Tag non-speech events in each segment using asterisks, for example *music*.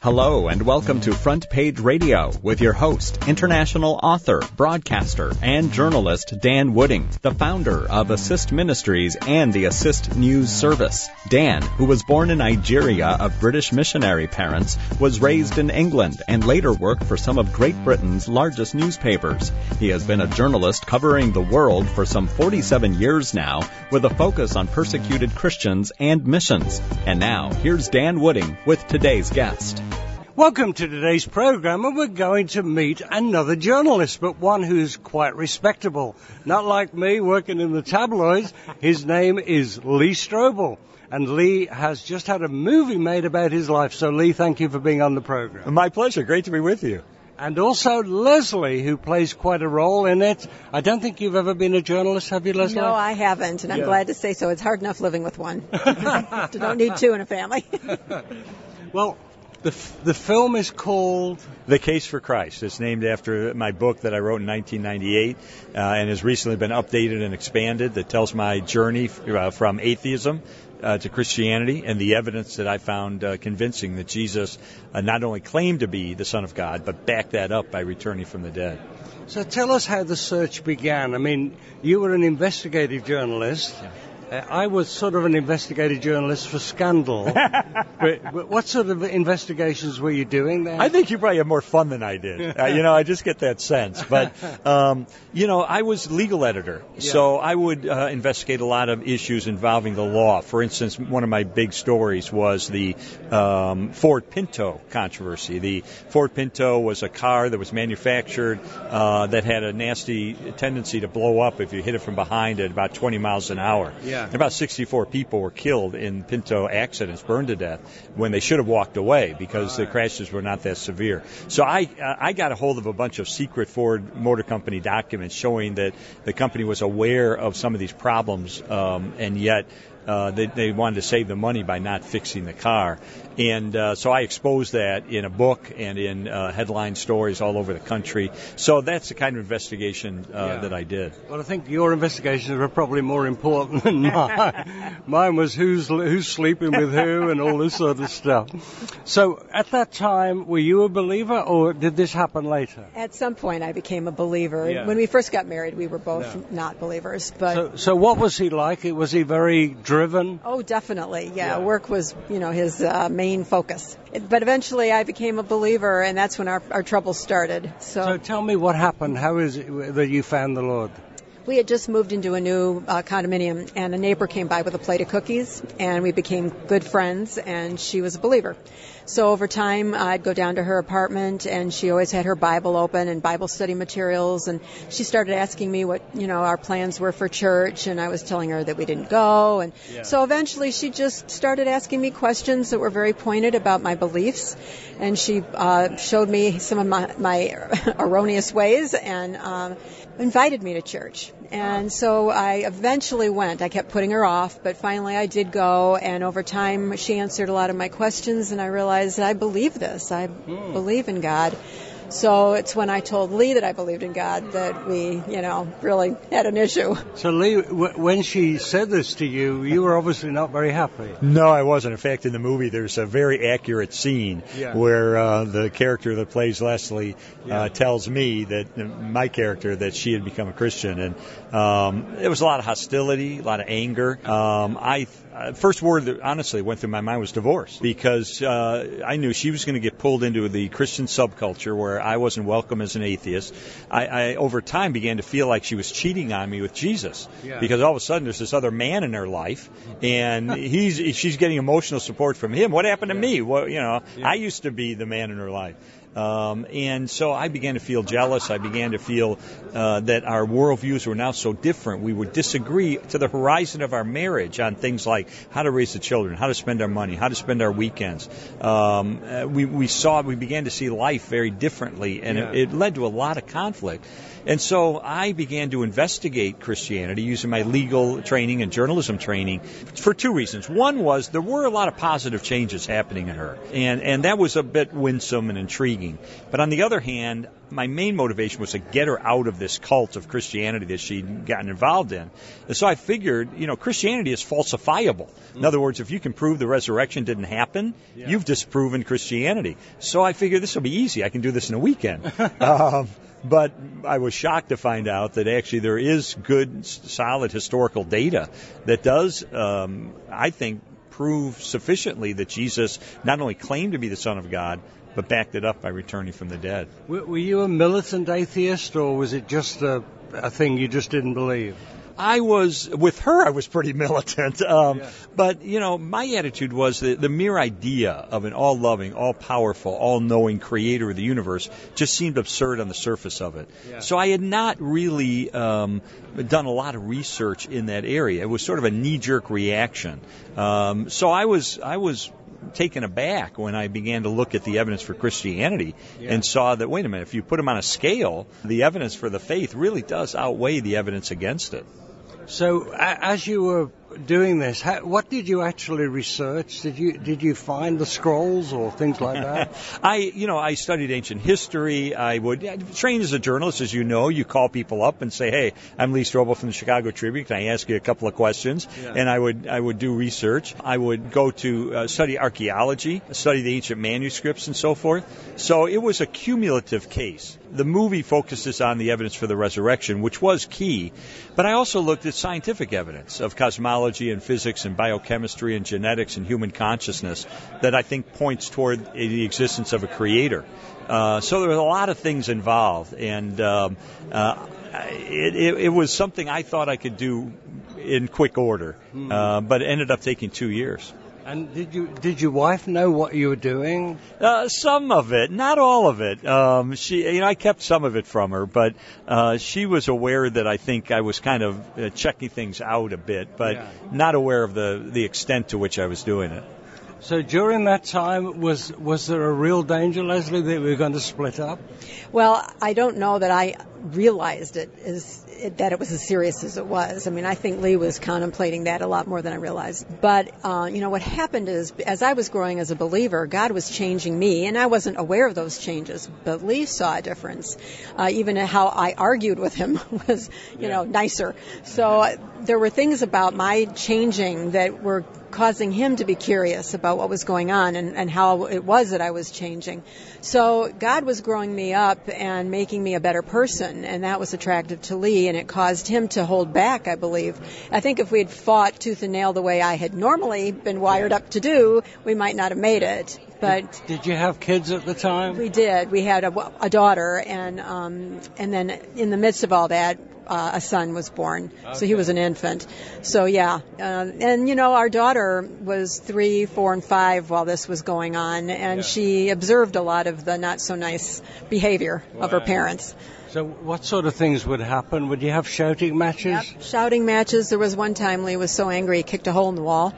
Hello and welcome to Front Page Radio with your host, international author, broadcaster, and journalist Dan Wooding, the founder of Assist Ministries and the Assist News Service. Dan, who was born in Nigeria of British missionary parents, was raised in England and later worked for some of Great Britain's largest newspapers. He has been a journalist covering the world for some 47 years now with a focus on persecuted Christians and missions. And now, here's Dan Wooding with today's guest. Welcome to today's program, and we're going to meet another journalist, but one who's quite respectable. Not like me working in the tabloids. His name is Lee Strobel. And Lee has just had a movie made about his life. So, Lee, thank you for being on the program. My pleasure. Great to be with you. And also Leslie, who plays quite a role in it. I don't think you've ever been a journalist, have you, Leslie? No, I haven't, and I'm Yeah. glad to say so. It's hard enough living with one. you *laughs* *laughs* don't need two in a family. *laughs* Well, the, f- the film is called The Case for Christ. It's named after my book that I wrote in 1998 uh, and has recently been updated and expanded that tells my journey uh, from atheism uh, to Christianity and the evidence that I found uh, convincing that Jesus uh, not only claimed to be the Son of God, but backed that up by returning from the dead. So tell us how the search began. I mean, you were an investigative journalist. Uh, I was sort of an investigative journalist for Scandal. *laughs* but, but what sort of investigations were you doing there? I think you probably have more fun than I did. Uh, you know, I just get that sense. But, um, you know, I was legal editor, so I would uh, investigate a lot of issues involving the law. For instance, one of my big stories was the um, Ford Pinto controversy. The Ford Pinto was a car that was manufactured uh, that had a nasty tendency to blow up if you hit it from behind at about 20 miles an hour. Yeah. And about 64 people were killed in Pinto accidents, burned to death, when they should have walked away because the crashes were not that severe. So I, uh, I got a hold of a bunch of secret Ford Motor Company documents showing that the company was aware of some of these problems, um, and yet uh, they, they wanted to save the money by not fixing the car. And uh, so I exposed that in a book and in uh, headline stories all over the country. So that's the kind of investigation uh, Yeah. that I did. Well, I think your investigations were probably more important than mine. *laughs* mine was who's who's sleeping with who and all this sort of stuff. So, at that time, were you a believer, or did this happen later? At some point, I became a believer. Yeah. When we first got married, we were both not believers, but. So, so what was he like? Was he very driven? Oh, definitely. Yeah, Yeah. work was, you know, his uh, main focus. But eventually I became a believer, and that's when our, our troubles started. So, tell me what happened. How is it that you found the Lord? We had just moved into a new uh, condominium, and a neighbor came by with a plate of cookies, and we became good friends, and she was a believer. So over time, I'd go down to her apartment, and she always had her Bible open and Bible study materials, and she started asking me what, you know, our plans were for church, and I was telling her that we didn't go, and so eventually she just started asking me questions that were very pointed about my beliefs, and she uh, showed me some of my, my *laughs* erroneous ways, and um, invited me to church. And so I eventually went. I kept putting her off, but finally I did go. And over time, she answered a lot of my questions, and I realized that I believe this. I believe in God. So it's when I told Lee that I believed in God that we, you know, really had an issue. So, Lee, w- when she said this to you, you were obviously not very happy. No, I wasn't. In fact, in the movie, there's a very accurate scene Yeah. where uh, the character that plays Leslie Yeah. uh, tells me that my character that she had become a Christian, and um, there was a lot of hostility, a lot of anger. Um, I uh, first word that honestly went through my mind was divorce because uh, I knew she was going to get pulled into the Christian subculture where I wasn't welcome as an atheist. I, I over time began to feel like she was cheating on me with Jesus Yeah. because all of a sudden there's this other man in her life and he's she's getting emotional support from him. What happened to me? Well, you know, I used to be the man in her life. Um, and so I began to feel jealous. I began to feel uh, that our worldviews were now so different. We would disagree to the horizon of our marriage on things like how to raise the children, how to spend our money, how to spend our weekends. Um, uh, we, we saw, we began to see life very differently, and Yeah. it, it led to a lot of conflict. And so I began to investigate Christianity using my legal training and journalism training for two reasons. One was there were a lot of positive changes happening in her, and and that was a bit winsome and intriguing. But on the other hand, my main motivation was to get her out of this cult of Christianity that she'd gotten involved in. And so I figured, you know, Christianity is falsifiable. In other words, if you can prove the resurrection didn't happen, Yeah. you've disproven Christianity. So I figured this will be easy. I can do this in a weekend. *laughs* um, but I was shocked to find out that actually there is good, solid historical data that does, um, I think, prove sufficiently that Jesus not only claimed to be the Son of God, but backed it up by returning from the dead. Were, you a militant atheist, or was it just a, a thing you just didn't believe? I was with her. I was pretty *laughs* militant, um, Yeah. but you know, my attitude was that the mere idea of an all-loving, all-powerful, all-knowing Creator of the universe just seemed absurd on the surface of it. Yeah. So I had not really um, done a lot of research in that area. It was sort of a knee-jerk reaction. Um, so I was, I was taken aback when I began to look at the evidence for Christianity Yeah. and saw that wait a minute, if you put them on a scale, the evidence for the faith really does outweigh the evidence against it. So, as you were doing this, how, what did you actually research? Did you did you find the scrolls or things like that? *laughs* I, you know, I studied ancient history. I would trained as a journalist, as you know. You call people up and say, "Hey, I'm Lee Strobel from the Chicago Tribune. Can I ask you a couple of questions?" Yeah. And I would, I would do research. I would go to uh, study archaeology, study the ancient manuscripts, and so forth. So it was a cumulative case. The movie focuses on the evidence for the resurrection, which was key, but I also looked at scientific evidence of cosmology and physics and biochemistry and genetics and human consciousness that I think points toward the existence of a creator. Uh, so there were a lot of things involved, and um, uh, it, it, it was something I thought I could do in quick order, uh, but it ended up taking two years. And did you did your wife know what you were doing? Uh, some of it, not all of it. Um, she, you know, I kept some of it from her, but uh, she was aware that I think I was kind of uh, checking things out a bit, but Yeah. not aware of the the extent to which I was doing it. So during that time, was was there a real danger, Leslie, that we were going to split up? Well, I don't know that I realized it as it, that it was as serious as it was. I mean, I think Lee was contemplating that a lot more than I realized. But uh, you know, what happened is, as I was growing as a believer, God was changing me, and I wasn't aware of those changes. But Lee saw a difference. Uh, even how I argued with him *laughs* was, you know, nicer. So uh, there were things about my changing that were causing him to be curious about what was going on and, and how it was that I was changing. So God was growing me up and making me a better person, and that was attractive to Lee, and it caused him to hold back, I believe. I think if we had fought tooth and nail the way I had normally been wired up to do, we might not have made it. But Did you have kids at the time? we did. We had a, a daughter, and um, and then in the midst of all that, uh, a son was born. So he was an infant. So yeah, uh, and you know, our daughter was three, four, and five while this was going on, and Yeah. she observed a lot of the not so nice behavior of her parents. So what sort of things would happen? Would you have shouting matches? Yep. Shouting matches. There was one time Lee was so angry he kicked a hole in the wall.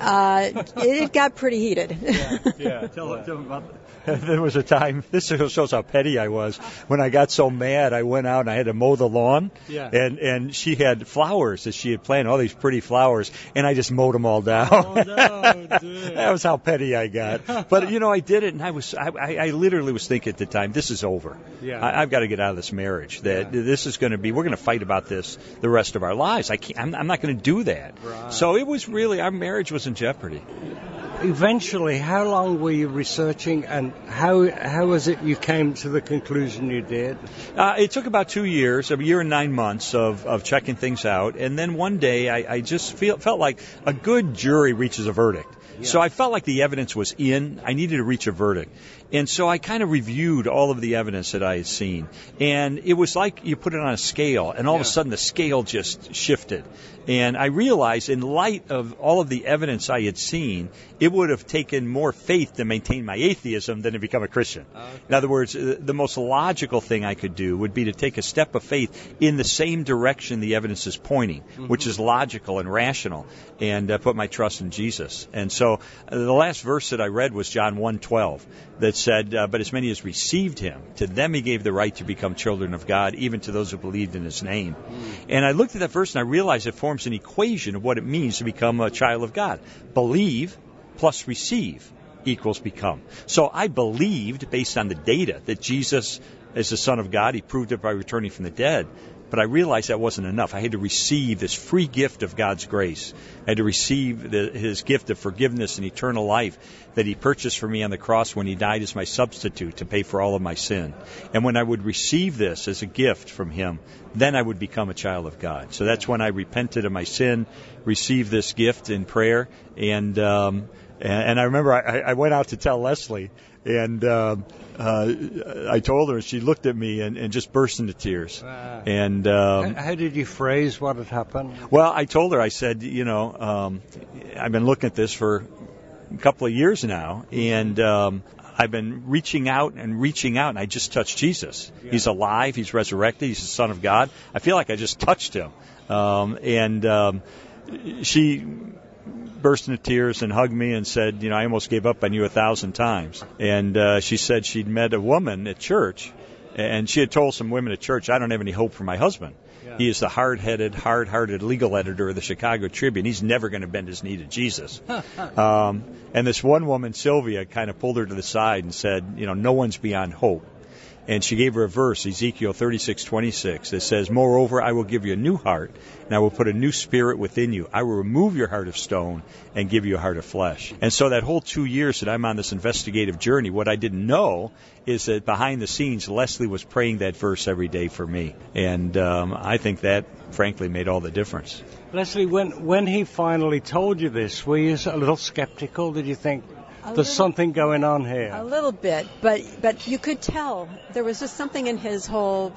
Uh, it, it got pretty heated. *laughs* Yeah, tell, tell them about *laughs* There was a time, *laughs* this shows how petty I was. When I got so mad, I went out and I had to mow the lawn. Yeah. And, and she had flowers that she had planted, all these pretty flowers, and I just mowed them all down. Oh, no, *laughs* dear. that was how petty I got. But, you know, I did it, and I was, I, I, I literally was thinking at the time, this is over. Yeah. I, I've got to get out of this marriage. That Yeah. this is going to be, we're going to fight about this the rest of our lives. I can't, I'm, I'm not going to do that. Right. So it was really, our marriage was in jeopardy. Eventually, how long were you researching, and how how was it you came to the conclusion you did? Uh, it took about two years, a year and nine months of, of checking things out, and then one day I, I just feel, felt like a good jury reaches a verdict. So I felt like the evidence was in. I needed to reach a verdict. And so I kind of reviewed all of the evidence that I had seen. And it was like you put it on a scale, and all of a sudden the scale just shifted. And I realized, in light of all of the evidence I had seen, it would have taken more faith to maintain my atheism than to become a Christian. In other words, the most logical thing I could do would be to take a step of faith in the same direction the evidence is pointing, which is logical and rational, and uh, put my trust in Jesus. And so, uh, the last verse that I read was John 1:12, that said, uh, "But as many as received Him, to them He gave the right to become children of God, even to those who believed in His name." And I looked at that verse and I realized it forms an equation of what it means to become a child of God: believe plus receive equals become. So I believed, based on the data, that Jesus is the Son of God. He proved it by returning from the dead. But I realized that wasn't enough. I had to receive this free gift of God's grace. I had to receive the, His gift of forgiveness and eternal life that He purchased for me on the cross when He died as my substitute to pay for all of my sin. And when I would receive this as a gift from Him, then I would become a child of God. So that's when I repented of my sin, received this gift in prayer, and um, and, I remember I, I went out to tell Leslie, and um, uh, I told her, and she looked at me and, and just burst into tears. Wow. And um, how, how did you phrase what had happened? Well, I told her, I said, you know, um, I've been looking at this for a couple of years now, and um, I've been reaching out and reaching out, and I just touched Jesus. Yeah. He's alive. He's resurrected. He's the Son of God. I feel like I just touched him. Um, and um, she burst into tears and hugged me and said, you know, I almost gave up on you a thousand times. And uh, she said she'd met a woman at church, and she had told some women at church, I don't have any hope for my husband. Yeah. He is the hard-headed, hard-hearted legal editor of the Chicago Tribune. He's never going to bend his knee to Jesus. *laughs* um, and this one woman, Sylvia, kind of pulled her to the side and said, you know, no one's beyond hope and she gave her a verse, Ezekiel 36:26, that says, "Moreover, I will give you a new heart, and I will put a new spirit within you. I will remove your heart of stone and give you a heart of flesh." And so that whole two years that I'm on this investigative journey, what I didn't know is that behind the scenes, Leslie was praying that verse every day for me, and um, I think that, frankly, made all the difference. Leslie, when when he finally told you this, were you a little skeptical? Did you think, there's little, something going on here. A little bit, but but you could tell there was just something in his whole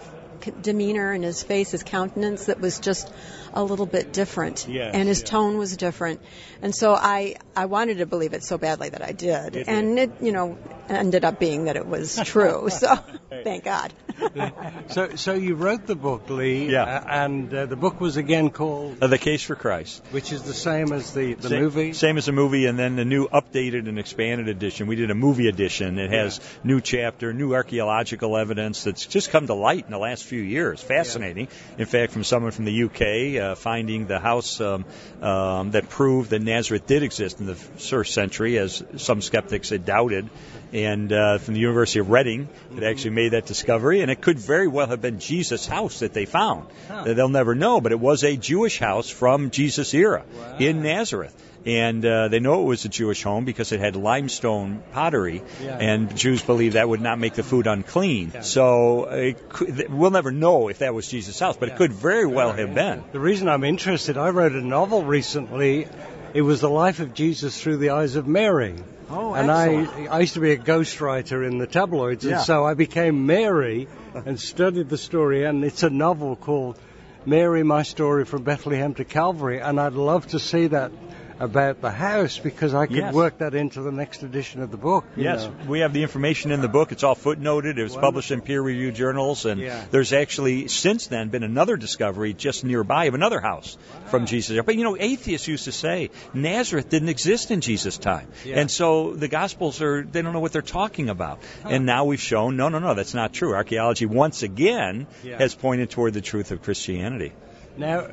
demeanor and his face, his countenance that was just a little bit different, yes, and his yes. tone was different. And so I I wanted to believe it so badly that I did, it and did. it you know ended up being that it was true. *laughs* so thank God. *laughs* so so you wrote the book, Lee, yeah, uh, and uh, the book was again called uh, The Case for Christ, which is the same as the the same, movie. Same as the movie, and then the new updated and expanded edition. We did a movie edition. It has yeah. new chapter, new archaeological evidence that's just come to light in the last few years. Fascinating. Yeah. In fact, from someone from the UK uh, finding the house um, um, that proved that Nazareth did exist in the first century, as some skeptics had doubted, and uh, from the University of Reading that actually made that discovery, and it could very well have been Jesus' house that they found. Huh. They'll never know, but it was a Jewish house from Jesus' era wow. in Nazareth. And uh, they know it was a Jewish home because it had limestone pottery, yeah. and Jews believe that would not make the food unclean. Yeah. So it could, we'll never know if that was Jesus' house, but yeah. it could very well have been. The reason I'm interested, I wrote a novel recently. It was the life of Jesus through the eyes of Mary. Oh, and excellent. I, I used to be a ghostwriter in the tabloids, Yeah. and so I became Mary and studied the story. And it's a novel called Mary, My Story from Bethlehem to Calvary. And I'd love to see that about the house because I could Yes. work that into the next edition of the book. Yes, know. we have the information in the book. It's all footnoted. It was published in peer-reviewed journals, and Yeah. there's actually since then been another discovery just nearby of another house from Jesus. But you know, atheists used to say Nazareth didn't exist in Jesus' time, Yeah. and so the Gospels are they don't know what they're talking about. And now we've shown no, no, no, that's not true. Archaeology once again Yeah. has pointed toward the truth of Christianity. Now,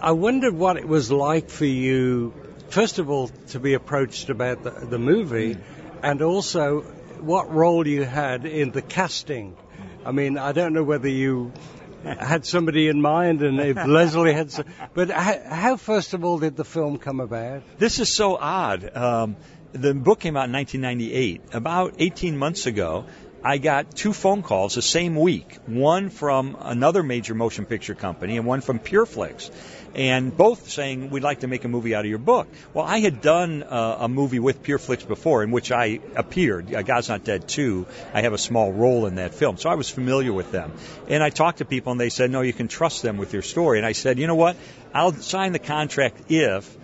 I wondered what it was like for you, first of all, to be approached about the, the movie, and also what role you had in the casting. I mean, I don't know whether you had somebody in mind and if *laughs* Leslie had, some, but how, how, first of all, did the film come about? This is so odd. Um, the book came out in 1998. About 18 months ago, I got two phone calls the same week. One from another major motion picture company and one from Pureflix. And both saying, we'd like to make a movie out of your book. Well, I had done uh, a movie with Pureflix before in which I appeared, uh, God's Not Dead 2. I have a small role in that film. So I was familiar with them. And I talked to people and they said, no, you can trust them with your story. And I said, you know what? I'll sign the contract if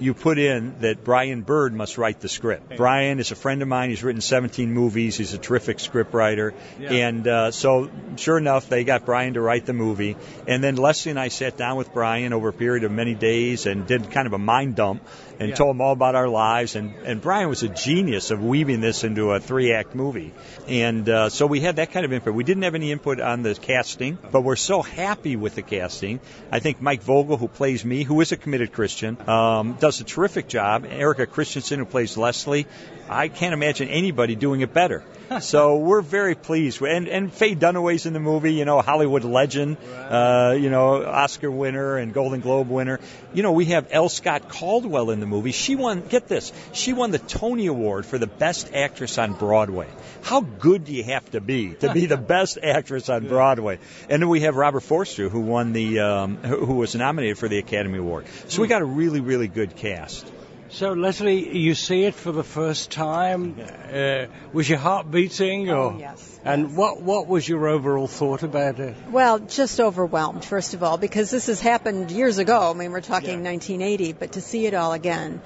you put in that Brian Bird must write the script. Brian is a friend of mine. He's written 17 movies. He's a terrific scriptwriter. Yeah. And uh, so, sure enough, they got Brian to write the movie. And then Leslie and I sat down with Brian over a period of many days and did kind of a mind dump and Yeah. told them all about our lives. And, and Brian was a genius of weaving this into a three act movie. And uh, so we had that kind of input. We didn't have any input on the casting, but we're so happy with the casting. I think Mike Vogel, who plays me, who is a committed Christian, um, does a terrific job. Erika Christensen, who plays Leslie, I can't imagine anybody doing it better. *laughs* so we're very pleased. And and Faye Dunaway's in the movie, you know, Hollywood legend, uh, you know, Oscar winner and Golden Globe winner. You know, we have L. Scott Caldwell in the movie. She won, get this, she won the Tony Award for the best actress on Broadway. How good do you have to be to be the *laughs* best actress on Broadway? And then we have Robert Forster, who won the, um, who was nominated for the Academy Award. So we got a really, really good cast. So, Leslie, you see it for the first time. Uh, was your heart beating? Oh, yes. And what, what was your overall thought about it? Well, just overwhelmed, first of all, because this has happened years ago. I mean, we're talking 1980, but to see it all again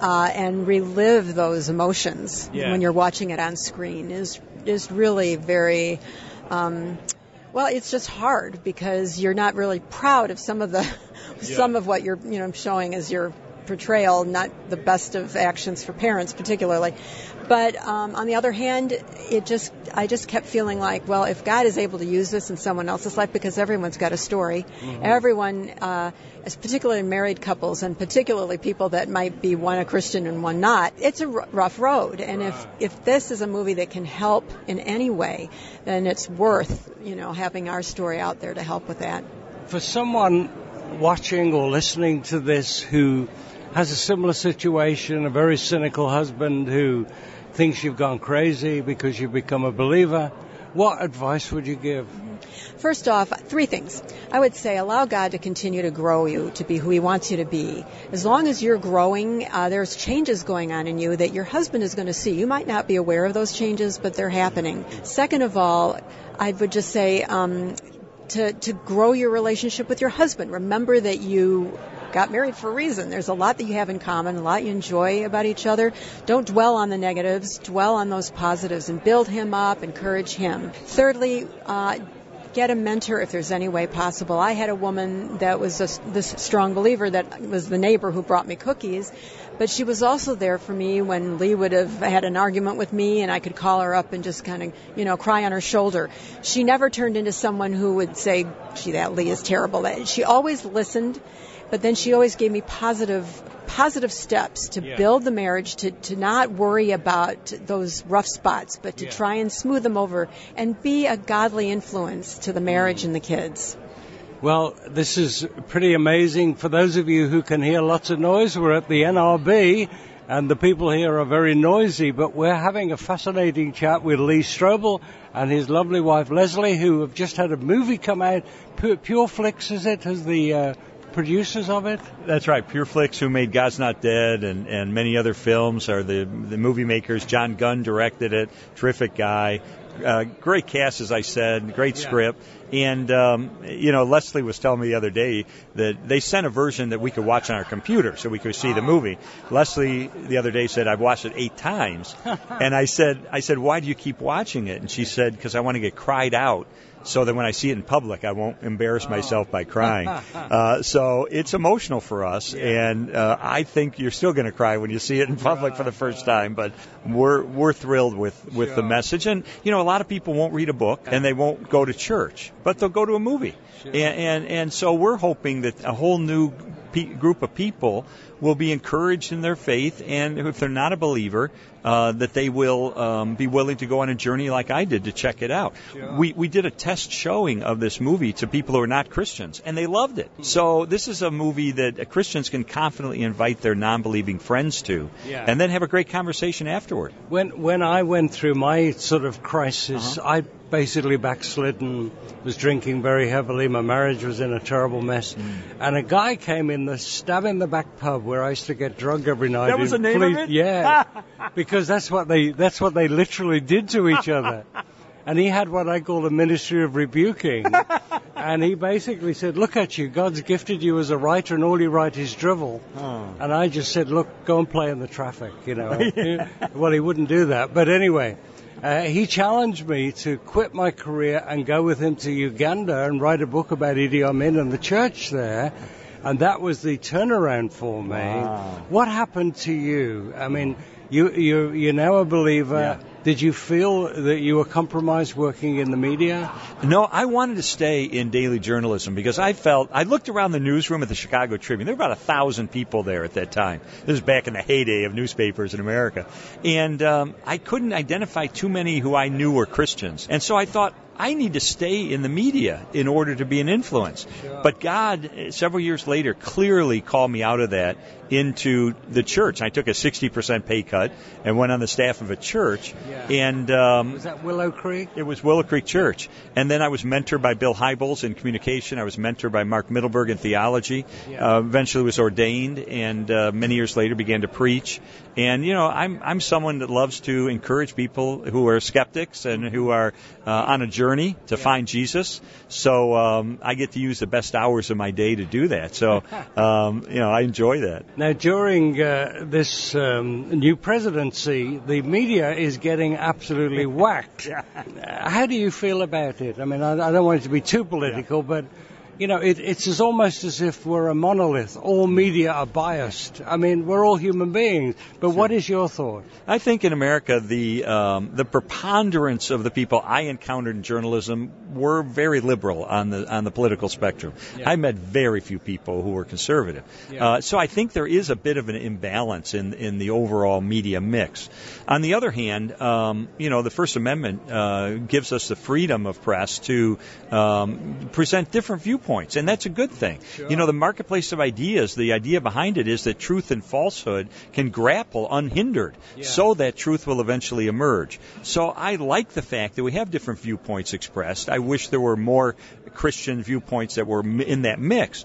uh, and relive those emotions Yeah. when you're watching it on screen is is really very. Um, well, it's just hard because you're not really proud of some of the *laughs* some of what you're you know showing as your portrayal, not the best of actions for parents particularly. But um, on the other hand, it just I just kept feeling like, well, if God is able to use this in someone else's life, because everyone's got a story, everyone, uh, as particularly married couples and particularly people that might be one a Christian and one not, it's a r- rough road. And if if this is a movie that can help in any way, then it's worth you know having our story out there to help with that. For someone watching or listening to this who has a similar situation, a very cynical husband who thinks you've gone crazy because you've become a believer, what advice would you give? First off, three things. I would say allow God to continue to grow you to be who He wants you to be. As long as you're growing, uh, there's changes going on in you that your husband is going to see. You might not be aware of those changes, but they're happening. Second of all, I would just say um, to, to grow your relationship with your husband. Remember that you got married for a reason. There's a lot that you have in common, a lot you enjoy about each other. Don't dwell on the negatives, dwell on those positives and build him up, encourage him. Thirdly, uh, get a mentor if there's any way possible. I had a woman that was a, this strong believer that was the neighbor who brought me cookies, but she was also there for me when Lee would have had an argument with me and I could call her up and just kind of, you know, cry on her shoulder. She never turned into someone who would say, gee, that Lee is terrible. She always listened, but then she always gave me positive positive steps to Yeah. build the marriage to, to not worry about those rough spots but to Yeah. try and smooth them over and be a godly influence to the marriage mm. and the kids Well, this is pretty amazing. For those of you who can hear lots of noise, we're at the NRB, and the people here are very noisy, but we're having a fascinating chat with Lee Strobel and his lovely wife Leslie, who have just had a movie come out. Pure, Pure Flix, is it, as the uh, producers of it? That's right. Pure Flix, who made God's Not Dead and, and many other films, are the the movie makers. Jon Gunn directed it. Terrific guy. Uh, great cast, as I said. Great Yeah. script. And um, you know, Leslie was telling me the other day that they sent a version that we could watch on our computer, so we could see the movie. Leslie the other day said, "I've watched it eight times," *laughs* and I said, "I said, why do you keep watching it?" And she said, "Because I want to get cried out." So that when I see it in public, I won't embarrass myself by crying. *laughs* Uh, so it's emotional for us, and uh, I think you're still going to cry when you see it in public for the first time. But we're we're thrilled with with the message, and you know a lot of people won't read a book and they won't go to church, but they'll go to a movie, and, and and so we're hoping that a whole new pe- group of people will be encouraged in their faith, and if they're not a believer, uh, that they will um, be willing to go on a journey like I did to check it out. We we did a test showing of this movie to people who are not Christians, and they loved it. So this is a movie that Christians can confidently invite their non-believing friends to, Yeah. and then have a great conversation afterward. When when I went through my sort of crisis, I basically backslidden, was drinking very heavily. My marriage was in a terrible mess, and a guy came in the stab in the back pub where I used to get drunk every night. That was the name of it? Yeah, *laughs* because that's what they that's what they literally did to each *laughs* other. And he had what I call the ministry of rebuking. *laughs* and he basically said, Look at you, God's gifted you as a writer, and all you write is drivel. And I just said, Look, go and play in the traffic, you know. well, he wouldn't do that. But anyway, uh, he challenged me to quit my career and go with him to Uganda and write a book about Idi Amin and the church there. And that was the turnaround for me. Wow. What happened to you? I mean, you, you, you're now a believer. Did you feel that you were compromised working in the media? No, I wanted to stay in daily journalism because I felt I looked around the newsroom at the Chicago Tribune. There were about a thousand people there at that time. This was back in the heyday of newspapers in America, and um, I couldn't identify too many who I knew were Christians. And so I thought I need to stay in the media in order to be an influence. Sure. But God, several years later, clearly called me out of that into the church. I took a 60% pay cut and went on the staff of a church. Yeah. And um, was that Willow Creek? It was Willow Creek Church. And then I was mentored by Bill Hybels in communication. I was mentored by Mark Mittelberg in theology. Yeah. Uh, eventually was ordained, and uh, many years later began to preach. And you know, I'm I'm someone that loves to encourage people who are skeptics and who are uh, on a journey to yeah. find Jesus. So um, I get to use the best hours of my day to do that. So *laughs* um, you know, I enjoy that. Now, during uh, this um, new presidency, the media is getting absolutely *laughs* whacked. How do you feel about it? I mean, I, I don't want it to be too political, yeah. but you know, it, it's as almost as if we're a monolith. All media are biased. I mean, we're all human beings. But what is your thought? I think in America, the um, the preponderance of the people I encountered in journalism were very liberal on the on the political spectrum. Yeah. I met very few people who were conservative. Yeah. Uh, so I think there is a bit of an imbalance in in the overall media mix. On the other hand, um, you know, the First Amendment uh, gives us the freedom of press to um, present different viewpoints points, and that's a good thing. Sure. You know, the marketplace of ideas, the idea behind it is that truth and falsehood can grapple unhindered yeah. so that truth will eventually emerge. So I like the fact that we have different viewpoints expressed. I wish there were more Christian viewpoints that were in that mix.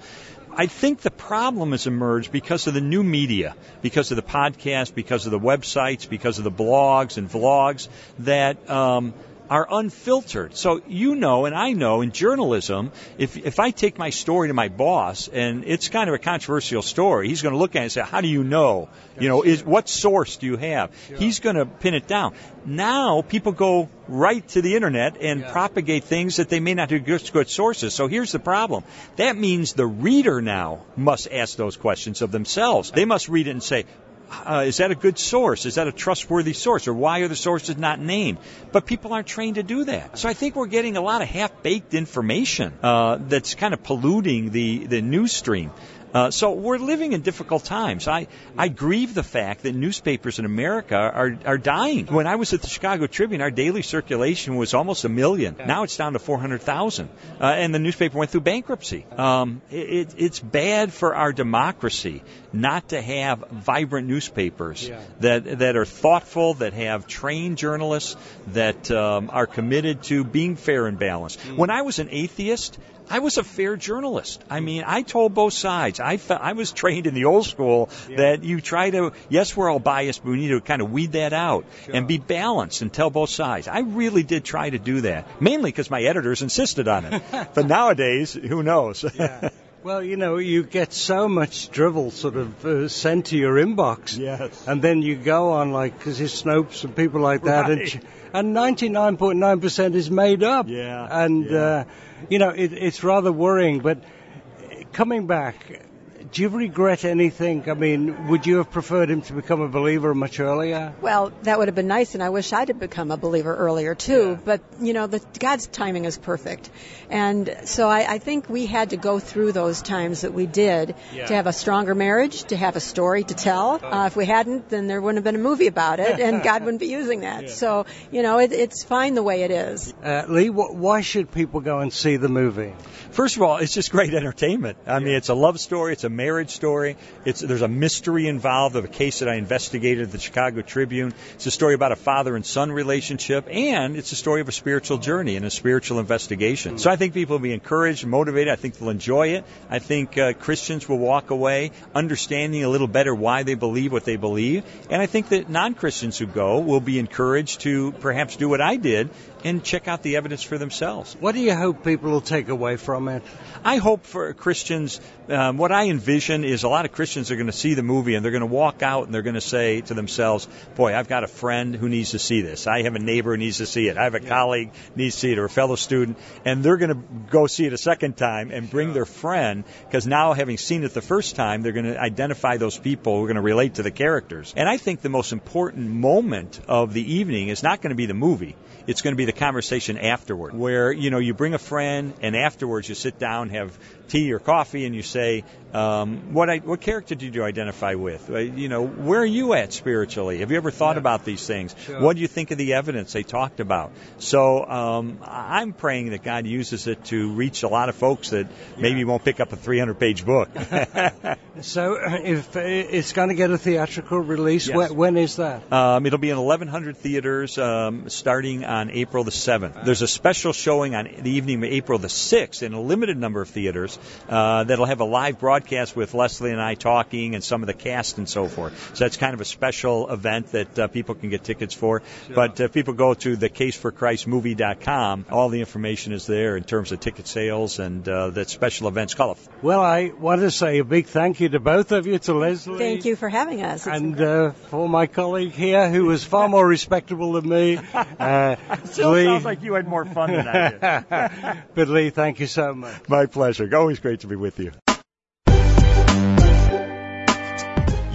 I think the problem has emerged because of the new media, because of the podcast, because of the websites, because of the blogs and vlogs that um, are unfiltered. So you know, and I know in journalism, if if I take my story to my boss and it's kind of a controversial story, he's going to look at it and say, "How do you know? You know, is what source do you have?" Sure. He's going to pin it down. Now people go right to the internet and yeah. propagate things that they may not have good, good sources. So here's the problem. That means the reader now must ask those questions of themselves. They must read it and say, uh, is that a good source? Is that a trustworthy source? Or why are the sources not named? But people aren't trained to do that. So I think we're getting a lot of half-baked information uh, that's kind of polluting the, the news stream. Uh, so we're living in difficult times. I, I grieve the fact that newspapers in America are, are dying. When I was at the Chicago Tribune, our daily circulation was almost a million. Now it's down to 400,000. Uh, and the newspaper went through bankruptcy. Um, it, it's bad for our democracy not to have vibrant newspapers yeah. that, that are thoughtful, that have trained journalists, that um, are committed to being fair and balanced. Mm. When I was an atheist, I was a fair journalist. I mean, I told both sides. I felt, I was trained in the old school yeah. that you try to, yes, we're all biased, but we need to kind of weed that out sure. and be balanced and tell both sides. I really did try to do that, mainly because my editors insisted on it. *laughs* but nowadays, who knows? yeah. Well, you know, you get so much drivel sort of uh, sent to your inbox. Yes. And then you go on like, because it's Snopes and people like that. Right. And, and 99.9% is made up. Yeah. And, yeah. Uh, you know, it, it's rather worrying. But coming back, do you regret anything? I mean, would you have preferred him to become a believer much earlier? Well, that would have been nice, and I wish I'd have become a believer earlier too. Yeah. But you know, the, God's timing is perfect, and so I, I, think we had to go through those times that we did yeah. to have a stronger marriage, to have a story to tell. Oh. Uh, if we hadn't, then there wouldn't have been a movie about it, and God wouldn't be using that. Yeah. So you know, it, it's fine the way it is. Uh, Lee, wh- why should people go and see the movie? First of all, it's just great entertainment. I mean, it's a love story. It's a marriage story. It's there's a mystery involved of a case that I investigated at the Chicago Tribune. It's a story about a father and son relationship, and it's a story of a spiritual journey and a spiritual investigation. So I think people will be encouraged, motivated. I think they'll enjoy it. I think uh, Christians will walk away understanding a little better why they believe what they believe, and I think that non-Christians who go will be encouraged to perhaps do what I did and check out the evidence for themselves. What do you hope people will take away from it? I hope for Christians, um, what I envision is a lot of Christians are going to see the movie and they're going to walk out and they're going to say to themselves, "Boy, I've got a friend who needs to see this. I have a neighbor who needs to see it. I have a yeah. colleague needs to see it, or a fellow student." And they're going to go see it a second time and bring their friend because now, having seen it the first time, they're going to identify those people who are going to relate to the characters. And I think the most important moment of the evening is not going to be the movie. It's going to be the conversation afterward, where you know you bring a friend and afterwards you sit down, have tea or coffee, and you say, um, "What I, what character did you identify with? Uh, you know, where are you at spiritually? Have you ever thought yeah. about these things? Sure. What do you think of the evidence they talked about?" So um, I'm praying that God uses it to reach a lot of folks that yeah. maybe won't pick up a 300-page book. *laughs* *laughs* so if it's going to get a theatrical release, yes. when, when is that? Um, it'll be in 1,100 theaters um, starting on April the 7th. There's a special showing on the evening of April the 6th in a limited number of theaters uh, that'll have a live broadcast with Leslie and I talking and some of the cast and so forth. So that's kind of a special event that uh, people can get tickets for. Sure. But if people go to thecaseforchristmovie.com, all the information is there in terms of ticket sales and uh, that special events call Well, I want to say a big thank you to both of you, to Leslie. Thank you for having us. It's and uh, for my colleague here, who was far more respectable than me. *laughs* Uh, Still Lee. sounds like you had more fun than I did. *laughs* but Lee, thank you so much. My pleasure. Always great to be with you.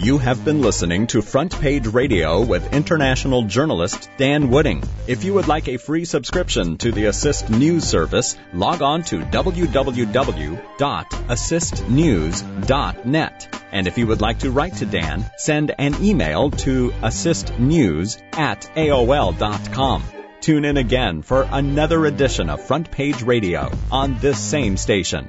You have been listening to Front Page Radio with international journalist Dan Wooding. If you would like a free subscription to the Assist News Service, log on to www.assistnews.net. And if you would like to write to Dan, send an email to assistnews at aol.com. Tune in again for another edition of Front Page Radio on this same station.